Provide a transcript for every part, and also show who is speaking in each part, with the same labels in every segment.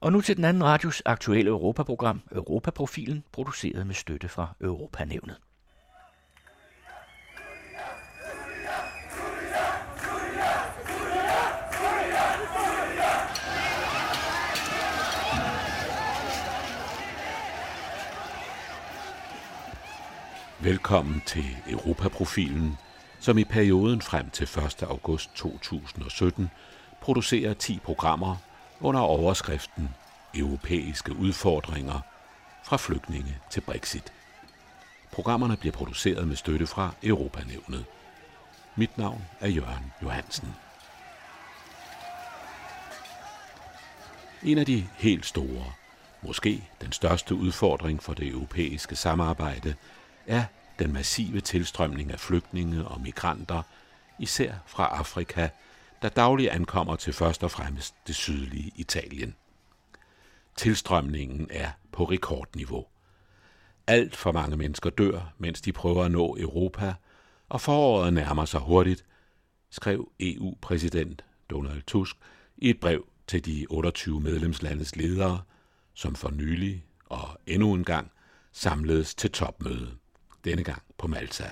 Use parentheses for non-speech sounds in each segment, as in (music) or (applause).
Speaker 1: Og nu til den anden radios aktuelle Europaprogram, Europaprofilen, produceret med støtte fra Europanævnet.
Speaker 2: Velkommen til Europaprofilen, som i perioden frem til 1. august 2017 producerer 10 programmer under overskriften Europæiske udfordringer fra flygtninge til Brexit. Programmerne bliver produceret med støtte fra Europanævnet. Mit navn er Jørgen Johansen. En af de helt store, måske den største udfordring for det europæiske samarbejde, er den massive tilstrømning af flygtninge og migranter, især fra Afrika, der dagligt ankommer til først og fremmest det sydlige Italien. Tilstrømningen er på rekordniveau. Alt for mange mennesker dør, mens de prøver at nå Europa, og foråret nærmer sig hurtigt, skrev EU-præsident Donald Tusk i et brev til de 28 medlemslandes ledere, som for nylig og endnu en gang samledes til topmøde, denne gang på Malta.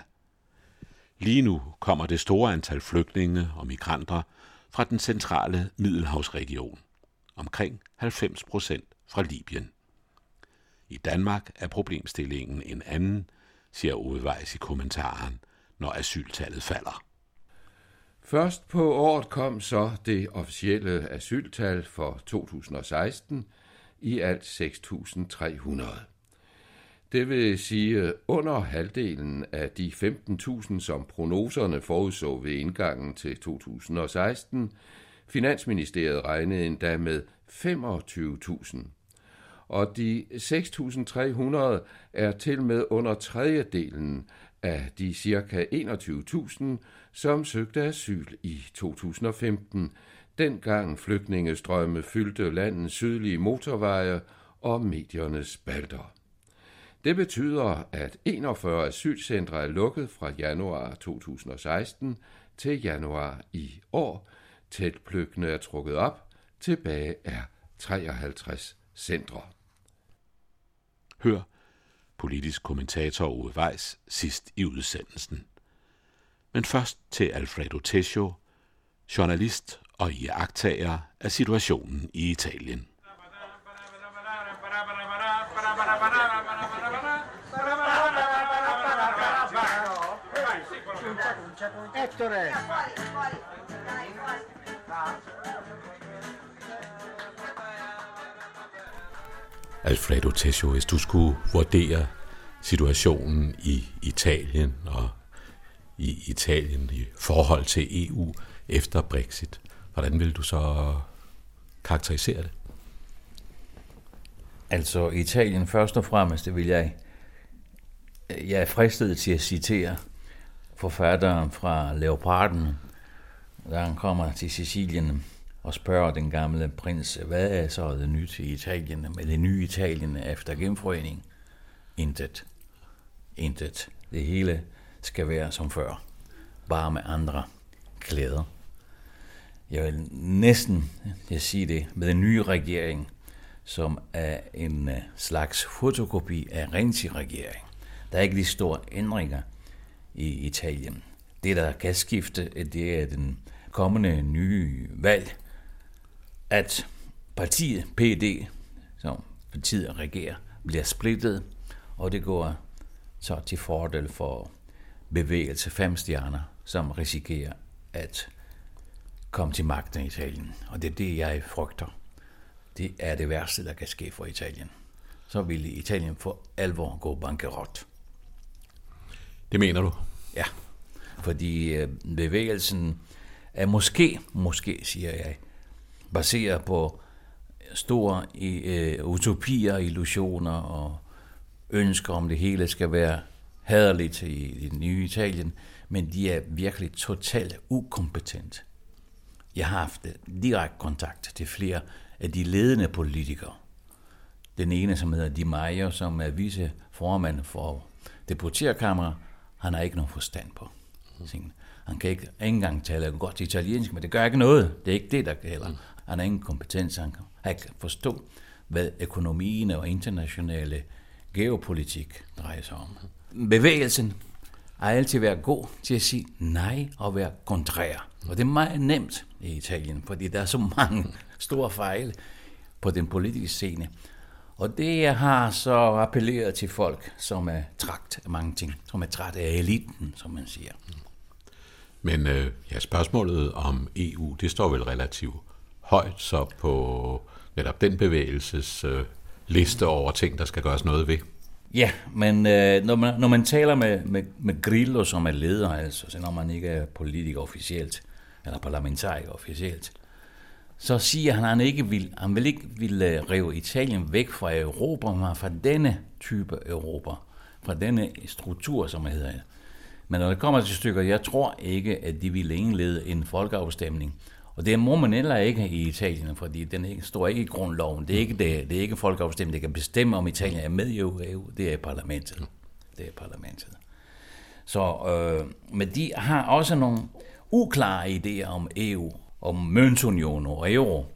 Speaker 2: Lige nu kommer det store antal flygtninge og migranter fra den centrale Middelhavsregion, omkring 90 procent fra Libyen. I Danmark er problemstillingen en anden, siger Ove Weiss i kommentaren, når asyltallet falder.
Speaker 3: Først på året kom så det officielle asyltal for 2016, i alt 6.300. Det vil sige øh, under halvdelen af de 15.000, som prognoserne forudså ved indgangen til 2016. Finansministeriet regnede endda med 25.000. Og de 6.300 er til med under tredjedelen af de ca. 21.000, som søgte asyl i 2015, dengang flygtningestrømme fyldte landets sydlige motorveje og mediernes spalter. Det betyder, at 41 asylcentre er lukket fra januar 2016 til januar i år. Tætpløkkene er trukket op. Tilbage er 53 centre.
Speaker 2: Hør politisk kommentator Ove Weiss sidst i udsendelsen. Men først til Alfredo Tesio, journalist og iagtager af situationen i Italien. Ettore! Alfredo Tessio, hvis du skulle vurdere situationen i Italien og i Italien i forhold til EU efter Brexit, hvordan vil du så karakterisere det?
Speaker 4: Altså Italien først og fremmest, det vil jeg, jeg er fristet til at citere forfatteren fra Leoparden, da han kommer til Sicilien og spørger den gamle prins, hvad er så det nye i Italien, med det nye Italien efter genforening? Intet. Intet. Det hele skal være som før, bare med andre klæder. Jeg vil næsten jeg sige det, med den nye regering, som er en øh, slags fotokopi af Renzi-regering. Der er ikke de store ændringer i Italien. Det, der kan skifte, det er den kommende nye valg, at partiet PD, som partiet regerer, bliver splittet, og det går så til fordel for bevægelse fem stjerner, som risikerer at komme til magten i Italien. Og det er det, jeg frygter. Det er det værste, der kan ske for Italien. Så vil Italien for alvor gå bankerot.
Speaker 2: Det mener du?
Speaker 4: Ja, fordi øh, bevægelsen er måske, måske siger jeg, baseret på store øh, utopier, illusioner og ønsker om det hele skal være haderligt i, i det nye Italien, men de er virkelig totalt ukompetent. Jeg har haft øh, direkte kontakt til flere af de ledende politikere. Den ene, som hedder Di Maio, som er viceformand for deputerkammeret, han har ikke nogen forstand på tingene. Han kan ikke, ikke engang tale godt italiensk, men det gør ikke noget. Det er ikke det, der gælder. Han har ingen kompetence. Han, at forstå, hvad økonomien og internationale geopolitik drejer sig om. Bevægelsen har altid været god til at sige nej og være kontrær. Og det er meget nemt i Italien, fordi der er så mange store fejl på den politiske scene. Og det har så appelleret til folk, som er tragt af mange ting, som er træt af eliten, som man siger.
Speaker 2: Men øh, ja, spørgsmålet om EU, det står vel relativt højt så på netop den bevægelses øh, liste over ting, der skal gøres noget ved.
Speaker 4: Ja, men øh, når, man, når man taler med, med, med Grillo, som er leder, altså, så når man ikke er politiker officielt, eller parlamentariker officielt, så siger han, at han ikke vil, han vil ikke vil øh, rive Italien væk fra Europa, men fra denne type Europa, fra denne struktur, som det hedder. Men når det kommer til stykker, jeg tror ikke, at de vil indlede en folkeafstemning. Og det må man heller ikke i Italien, fordi den står ikke i grundloven. Det er ikke, det, det er ikke folkeafstemning, der kan bestemme, om Italien er med i EU. Det er parlamentet. Det er parlamentet. Så, øh, men de har også nogle uklare idéer om EU, om møntunion og euro.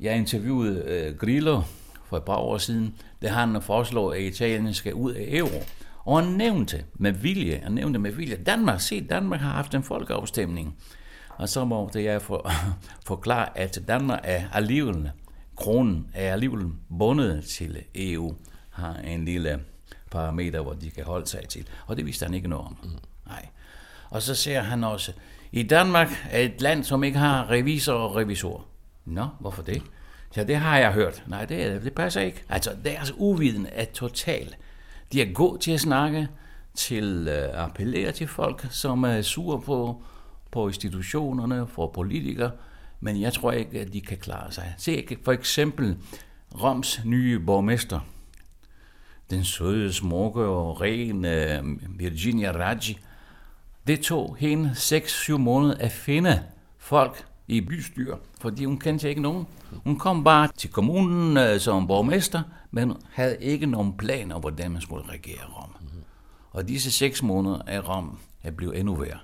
Speaker 4: Jeg interviewede øh, Grillo for et par år siden, da han foreslår, at Italien skal ud af euro. Og han nævnte med vilje, han nævnte med vilje, Danmark, se, Danmark har haft en folkeafstemning. Og så må det jeg for, (laughs) forklare, at Danmark er alligevel, kronen er alligevel bundet til EU, har en lille parameter, hvor de kan holde sig til. Og det vidste han ikke noget om. Nej. Og så ser han også, i Danmark er et land, som ikke har revisor og revisor. Nå, hvorfor det? Ja, det har jeg hørt. Nej, det, det passer ikke. Altså, deres altså uviden er total. De er gode til at snakke, til at appellere til folk, som er sure på, på institutionerne, for politikere, men jeg tror ikke, at de kan klare sig. Se for eksempel Roms nye borgmester, den søde, smukke og rene øh, Virginia Raggi. Det tog hende 6-7 måneder at finde folk i bystyr, fordi hun kendte ikke nogen. Hun kom bare til kommunen uh, som borgmester, men havde ikke nogen planer, hvordan man skulle regere Rom. Og disse seks måneder af Rom er blevet endnu værre.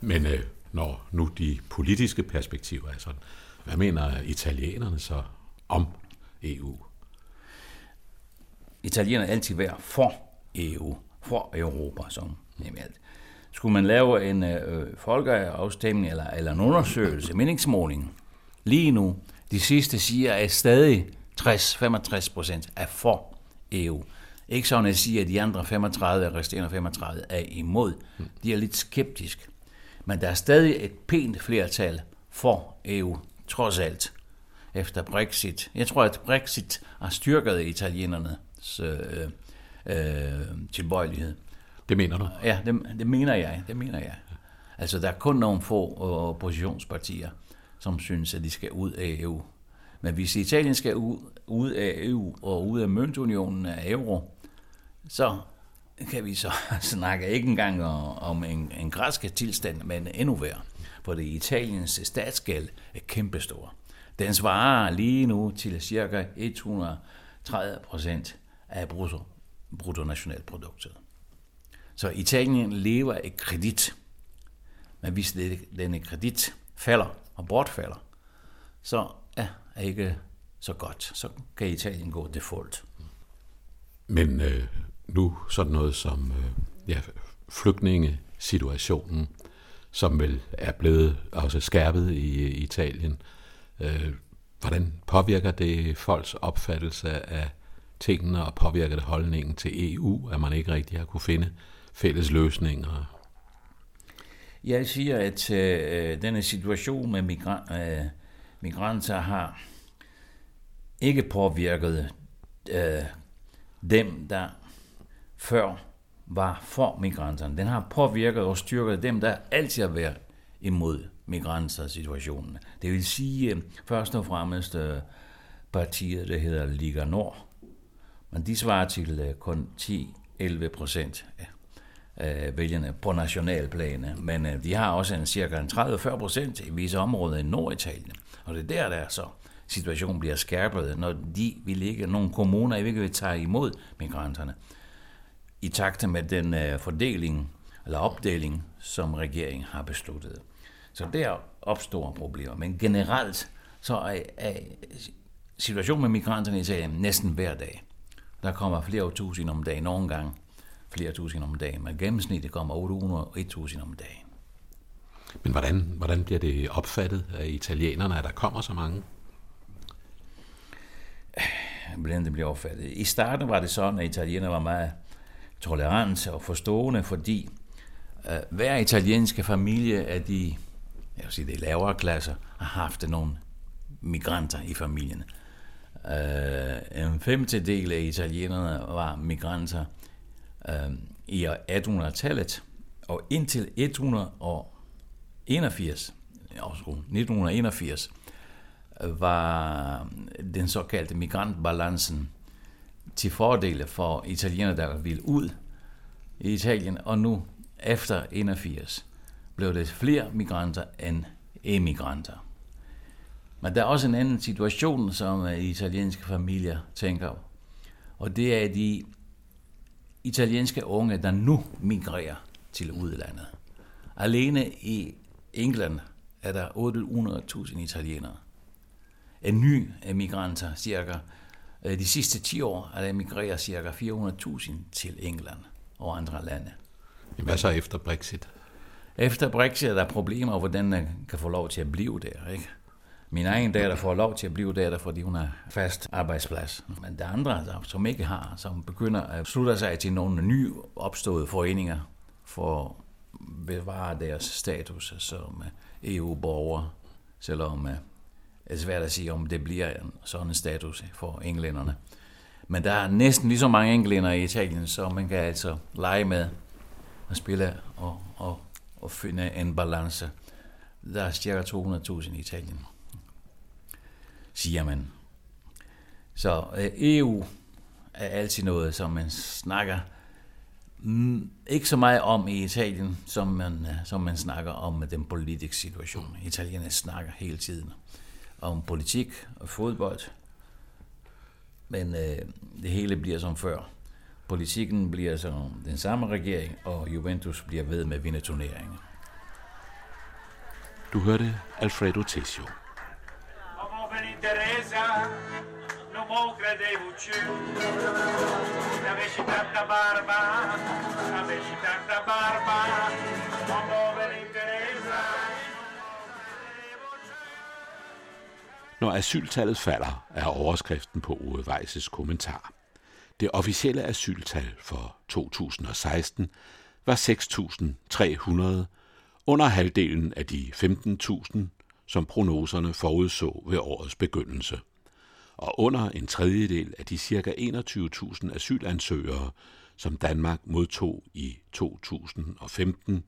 Speaker 2: Men øh, når nu de politiske perspektiver er sådan, hvad mener italienerne så om EU?
Speaker 4: Italienerne altid være for EU, for Europa, som Jamen, alt. Skulle man lave en øh, folkeafstemning eller, eller en undersøgelse, meningsmåling, lige nu, de sidste siger, at stadig 60-65 procent er for EU. Ikke sådan at sige, at de andre 35, resterende 35 er imod. De er lidt skeptisk. Men der er stadig et pænt flertal for EU, trods alt, efter Brexit. Jeg tror, at Brexit har styrket italienernes øh, øh, tilbøjelighed.
Speaker 2: Det mener du?
Speaker 4: Ja, det, det mener jeg. Det mener jeg. Altså, der er kun nogle få øh, oppositionspartier, som synes, at de skal ud af EU. Men hvis Italien skal ud, ud af EU og ud af møntunionen af euro, så kan vi så (laughs) snakke ikke engang om en, en græsk tilstand, men endnu værre. For det Italiens statsgæld er kæmpestor. Den svarer lige nu til ca. 130 procent af brutto, bruttonationalproduktet. Så Italien lever af kredit. Men hvis denne kredit falder og bortfalder, så er det ikke så godt. Så kan Italien gå default.
Speaker 2: Men øh, nu sådan noget som øh, ja, flygtningesituationen, som vel er blevet også skærpet i, i Italien. Øh, hvordan påvirker det folks opfattelse af tingene, og påvirker det holdningen til EU, at man ikke rigtig har kunne finde fælles løsninger?
Speaker 4: Jeg siger, at øh, denne situation med migra- øh, migranter har ikke påvirket øh, dem, der før var for migranterne. Den har påvirket og styrket dem, der altid har været imod migranter-situationen. Det vil sige øh, først og fremmest øh, partiet, der hedder Liga Nord. Men de svarer til øh, kun 10-11 procent øh, vælgerne på nationalplane. Men øh, de har også en cirka 30-40 procent i visse områder i Norditalien. Og det er der, der så situationen bliver skærpet, når de vil ikke, nogle kommuner ikke vil tage imod migranterne i takt med den øh, fordeling eller opdeling, som regeringen har besluttet. Så der opstår problemer. Men generelt så er, er situationen med migranterne i Italien næsten hver dag. Der kommer flere tusind om dagen, nogle gange flere tusind om dagen, men gennemsnittet kommer 800 og 1000 om dagen.
Speaker 2: Men hvordan, hvordan bliver det opfattet af italienerne, at der kommer så mange?
Speaker 4: Hvordan det bliver opfattet? I starten var det sådan, at italienerne var meget tolerante og forstående, fordi uh, hver italienske familie af de, jeg vil sige, de lavere klasser har haft nogle migranter i familien. Uh, en femtedel af italienerne var migranter uh, i 1800-tallet, og indtil 181, 1981, var den såkaldte migrantbalancen til fordele for italienere, der ville ud i Italien, og nu efter 81 blev det flere migranter end emigranter. Men der er også en anden situation, som italienske familier tænker, og det er at de italienske unge, der nu migrerer til udlandet. Alene i England er der 800.000 italienere. En ny emigranter, cirka øh, de sidste 10 år, er der emigreret cirka 400.000 til England og andre lande.
Speaker 2: Hvad så efter Brexit?
Speaker 4: Efter Brexit er der problemer, hvordan den kan få lov til at blive der. Ikke? Min egen datter får lov til at blive datter, fordi hun har fast arbejdsplads. Men der er andre, der, som ikke har, som begynder at slutte sig til nogle nye opståede foreninger for at bevare deres status som EU-borgere, selvom øh, det er svært at sige, om det bliver en sådan en status for englænderne. Men der er næsten lige så mange englænder i Italien, så man kan altså lege med at spille og, og, og finde en balance. Der er cirka 200.000 i Italien siger man. Så øh, EU er altid noget, som man snakker mm, ikke så meget om i Italien, som man, øh, som man snakker om den politiske situation. Italienerne snakker hele tiden om politik og fodbold, men øh, det hele bliver som før. Politikken bliver som den samme regering, og Juventus bliver ved med at vinde turneringen.
Speaker 2: Du hørte Alfredo Tessio. Teresa, non mo credevo più. Avessi tanta barba, avessi tanta barba, non poveri Teresa. Når asyltallet falder, er overskriften på Ove Weisses kommentar. Det officielle asyltal for 2016 var 6.300, under halvdelen af de 15.000, som prognoserne forudså ved årets begyndelse. Og under en tredjedel af de ca. 21.000 asylansøgere, som Danmark modtog i 2015,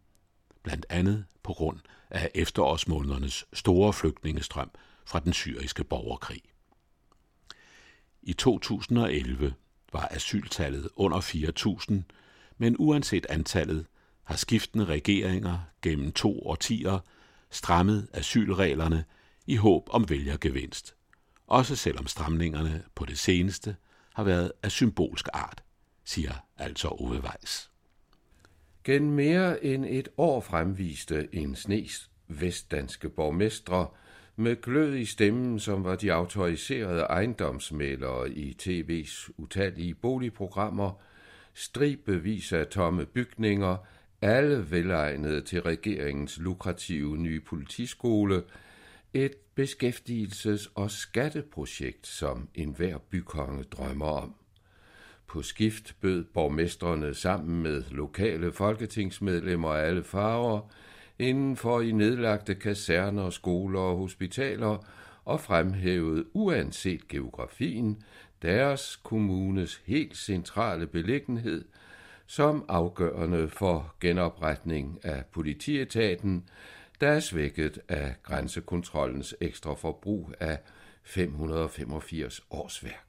Speaker 2: blandt andet på grund af efterårsmånedernes store flygtningestrøm fra den syriske borgerkrig. I 2011 var asyltallet under 4.000, men uanset antallet har skiftende regeringer gennem to årtier strammet asylreglerne i håb om vælgergevinst, også selvom stramningerne på det seneste har været af symbolsk art, siger altså Ove Weiss.
Speaker 3: Gen mere end et år fremviste en snes vestdanske borgmestre med glød i stemmen, som var de autoriserede ejendomsmælere i tv's utallige boligprogrammer, stribevis af tomme bygninger, alle velegnede til regeringens lukrative nye politiskole, et beskæftigelses- og skatteprojekt, som enhver bykonge drømmer om. På skift bød borgmestrene sammen med lokale folketingsmedlemmer af alle farver inden for i nedlagte kaserner, skoler og hospitaler og fremhævede uanset geografien deres kommunes helt centrale beliggenhed – som afgørende for genopretning af politietaten, der er svækket af grænsekontrollens ekstra forbrug af 585 årsværk.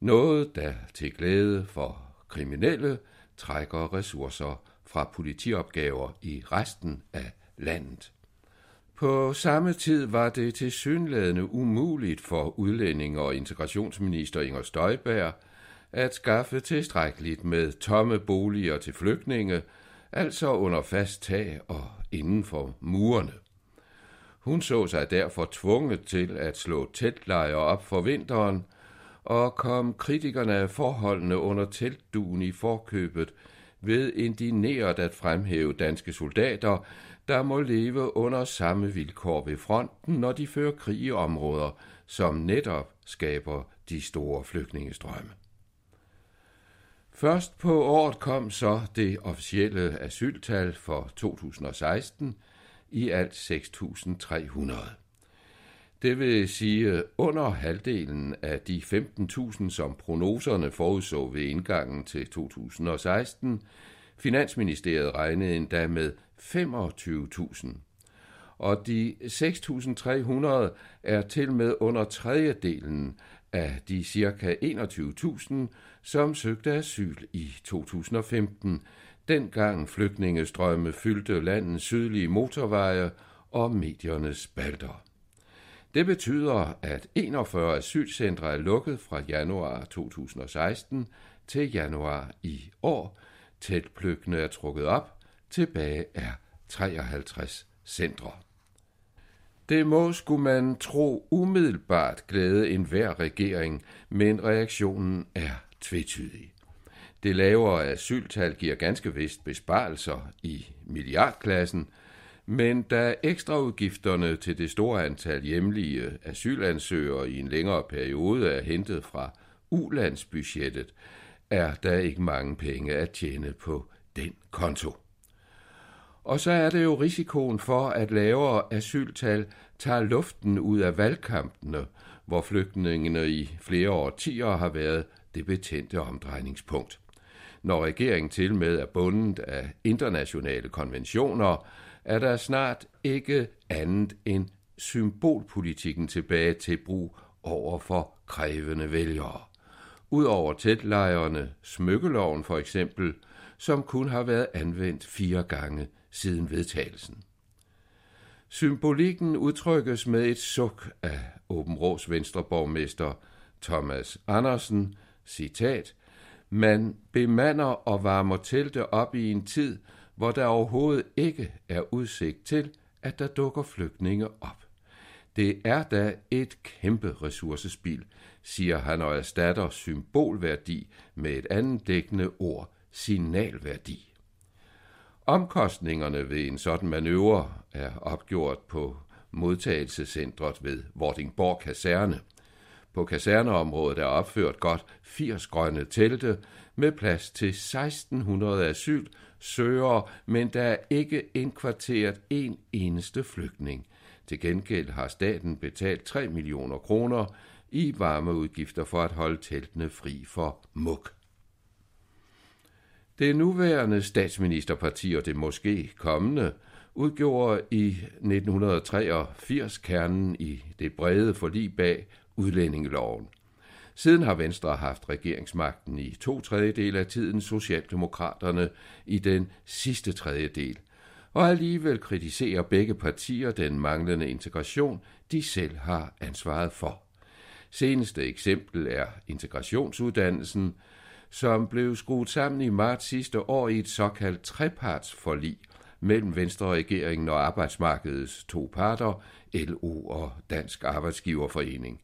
Speaker 3: Noget, der til glæde for kriminelle trækker ressourcer fra politiopgaver i resten af landet. På samme tid var det til synlædende umuligt for udlænding og integrationsminister Inger Støjberg at skaffe tilstrækkeligt med tomme boliger til flygtninge, altså under fast tag og inden for murene. Hun så sig derfor tvunget til at slå teltlejre op for vinteren, og kom kritikerne af forholdene under teltduen i forkøbet ved indineret at fremhæve danske soldater, der må leve under samme vilkår ved fronten, når de fører krig i områder, som netop skaber de store flygtningestrømme. Først på året kom så det officielle asyltal for 2016, i alt 6.300. Det vil sige under halvdelen af de 15.000, som prognoserne forudså ved indgangen til 2016. Finansministeriet regnede endda med 25.000. Og de 6.300 er til med under tredjedelen af de ca. 21.000, som søgte asyl i 2015, dengang flygtningestrømme fyldte landets sydlige motorveje og mediernes spalter. Det betyder, at 41 asylcentre er lukket fra januar 2016 til januar i år. Tætpløkkene er trukket op. Tilbage er 53 centre. Det må, skulle man tro, umiddelbart glæde enhver regering, men reaktionen er tvetydig. Det lavere asyltal giver ganske vist besparelser i milliardklassen, men da ekstraudgifterne til det store antal hjemlige asylansøgere i en længere periode er hentet fra ulandsbudgettet, er der ikke mange penge at tjene på den konto. Og så er det jo risikoen for, at lavere asyltal tager luften ud af valgkampene, hvor flygtningene i flere årtier har været det betændte omdrejningspunkt. Når regeringen til med er bundet af internationale konventioner, er der snart ikke andet end symbolpolitikken tilbage til brug over for krævende vælgere. Udover tætlejrene, smykkeloven for eksempel, som kun har været anvendt fire gange siden vedtagelsen. Symbolikken udtrykkes med et suk af Åben Rås venstreborgmester Thomas Andersen, citat, man bemander og varmer telte op i en tid, hvor der overhovedet ikke er udsigt til, at der dukker flygtninge op. Det er da et kæmpe ressourcespil, siger han og erstatter symbolværdi med et andet dækkende ord, signalværdi. Omkostningerne ved en sådan manøvre er opgjort på modtagelsescentret ved Vordingborg Kaserne. På kaserneområdet er opført godt 80 grønne telte med plads til 1600 asyl søger, men der er ikke indkvarteret en eneste flygtning. Til gengæld har staten betalt 3 millioner kroner i varmeudgifter for at holde teltene fri for muk. Det nuværende statsministerparti og det måske kommende udgjorde i 1983 kernen i det brede forlig bag udlændingeloven – Siden har Venstre haft regeringsmagten i to tredjedel af tiden, Socialdemokraterne i den sidste tredjedel. Og alligevel kritiserer begge partier den manglende integration, de selv har ansvaret for. Seneste eksempel er integrationsuddannelsen, som blev skruet sammen i marts sidste år i et såkaldt trepartsforlig mellem Venstre-regeringen og arbejdsmarkedets to parter, LO og Dansk Arbejdsgiverforening.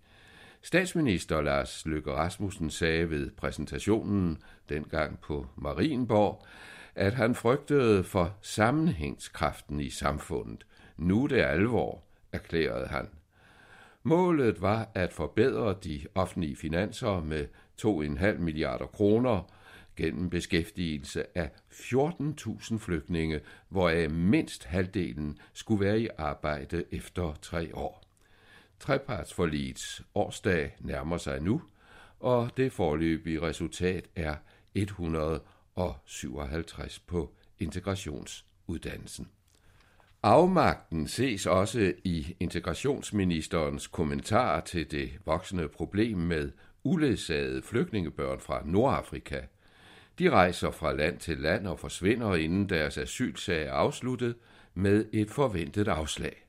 Speaker 3: Statsminister Lars Løkke Rasmussen sagde ved præsentationen dengang på Marienborg, at han frygtede for sammenhængskraften i samfundet. Nu er det alvor, erklærede han. Målet var at forbedre de offentlige finanser med 2,5 milliarder kroner gennem beskæftigelse af 14.000 flygtninge, hvoraf mindst halvdelen skulle være i arbejde efter tre år. Trepartsforligets årsdag nærmer sig nu, og det forløbige resultat er 157 på integrationsuddannelsen. Afmagten ses også i integrationsministerens kommentar til det voksende problem med uledsagede flygtningebørn fra Nordafrika. De rejser fra land til land og forsvinder, inden deres asylsag er afsluttet, med et forventet afslag.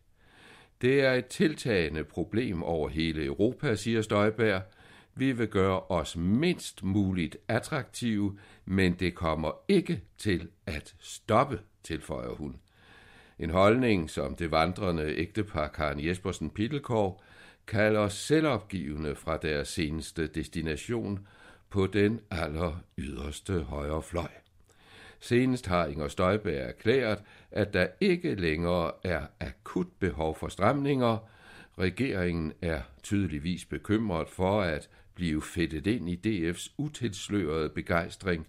Speaker 3: Det er et tiltagende problem over hele Europa, siger Støjberg. Vi vil gøre os mindst muligt attraktive, men det kommer ikke til at stoppe, tilføjer hun. En holdning, som det vandrende ægtepar Karen Jespersen Pittelkov kalder selvopgivende fra deres seneste destination på den aller yderste højre fløj. Senest har Inger Støjberg erklæret, at der ikke længere er akut behov for stramninger. Regeringen er tydeligvis bekymret for at blive fedtet ind i DF's utilslørede begejstring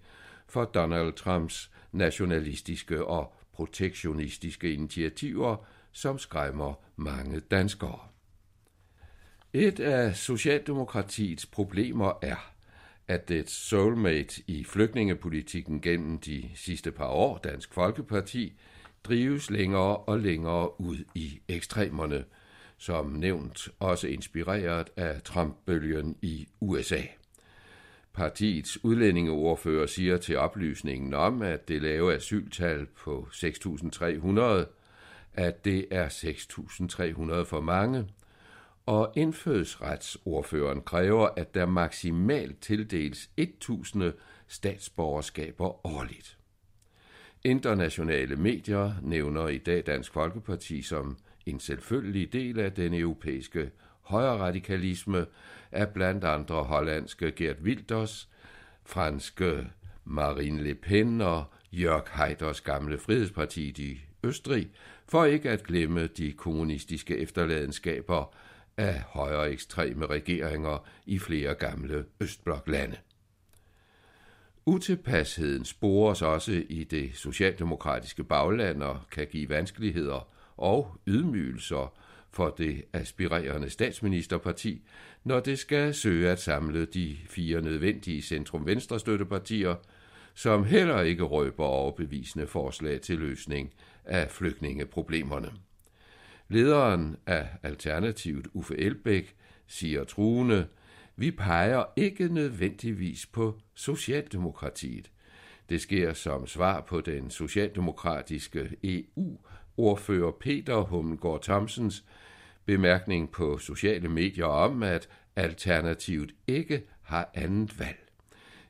Speaker 3: for Donald Trumps nationalistiske og protektionistiske initiativer, som skræmmer mange danskere. Et af Socialdemokratiets problemer er, at det soulmate i flygtningepolitikken gennem de sidste par år, Dansk Folkeparti, drives længere og længere ud i ekstremerne, som nævnt også inspireret af Trump-bølgen i USA. Partiets udlændingeordfører siger til oplysningen om, at det lave asyltal på 6.300, at det er 6.300 for mange, og indfødsretsordføreren kræver, at der maksimalt tildeles 1000 statsborgerskaber årligt. Internationale medier nævner i dag Dansk Folkeparti som en selvfølgelig del af den europæiske højreradikalisme af blandt andre hollandske Gert Wilders, franske Marine Le Pen og Jörg Haiders gamle frihedsparti i Østrig, for ikke at glemme de kommunistiske efterladenskaber af højere ekstreme regeringer i flere gamle Østbloklande. Utilpasheden spores også i det socialdemokratiske bagland og kan give vanskeligheder og ydmygelser for det aspirerende statsministerparti, når det skal søge at samle de fire nødvendige centrum-venstre støttepartier, som heller ikke røber overbevisende forslag til løsning af flygtningeproblemerne. Lederen af Alternativet, Uffe Elbæk, siger truende, vi peger ikke nødvendigvis på Socialdemokratiet. Det sker som svar på den socialdemokratiske EU-ordfører Peter Hummelgaard Thomsens bemærkning på sociale medier om, at Alternativet ikke har andet valg.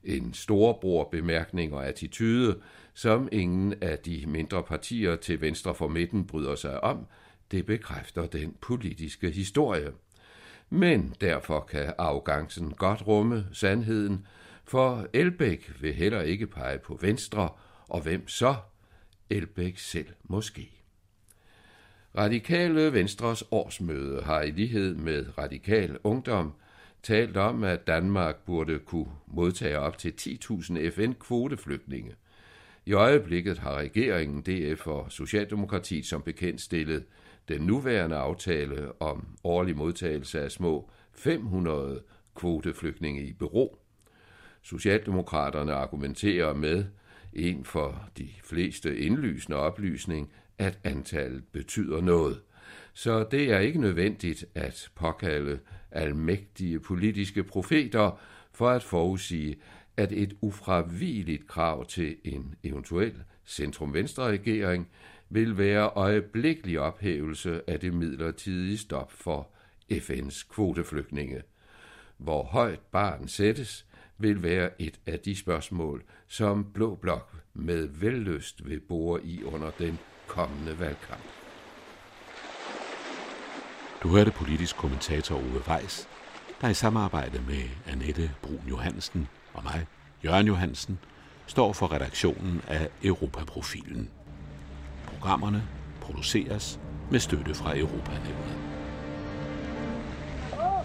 Speaker 3: En storbror bemærkning og attitude, som ingen af de mindre partier til venstre for midten bryder sig om, det bekræfter den politiske historie. Men derfor kan arrogancen godt rumme sandheden, for Elbæk vil heller ikke pege på Venstre, og hvem så? Elbæk selv måske. Radikale Venstres årsmøde har i lighed med Radikal Ungdom talt om, at Danmark burde kunne modtage op til 10.000 FN-kvoteflygtninge. I øjeblikket har regeringen, DF og Socialdemokratiet som bekendt stillet den nuværende aftale om årlig modtagelse af små 500 kvoteflygtninge i bero. Socialdemokraterne argumenterer med en for de fleste indlysende oplysning, at antallet betyder noget. Så det er ikke nødvendigt at påkalde almægtige politiske profeter for at forudsige, at et ufravigeligt krav til en eventuel centrum-venstre-regering vil være øjeblikkelig ophævelse af det midlertidige stop for FN's kvoteflygtninge. Hvor højt barn sættes, vil være et af de spørgsmål, som Blå Blok med vellyst vil bore i under den kommende valgkamp.
Speaker 2: Du hørte politisk kommentator Ove Weiss, der i samarbejde med Annette Brun Johansen og mig, Jørgen Johansen, står for redaktionen af Europaprofilen. Programmerne produceres med støtte fra Europanævnet. Oh,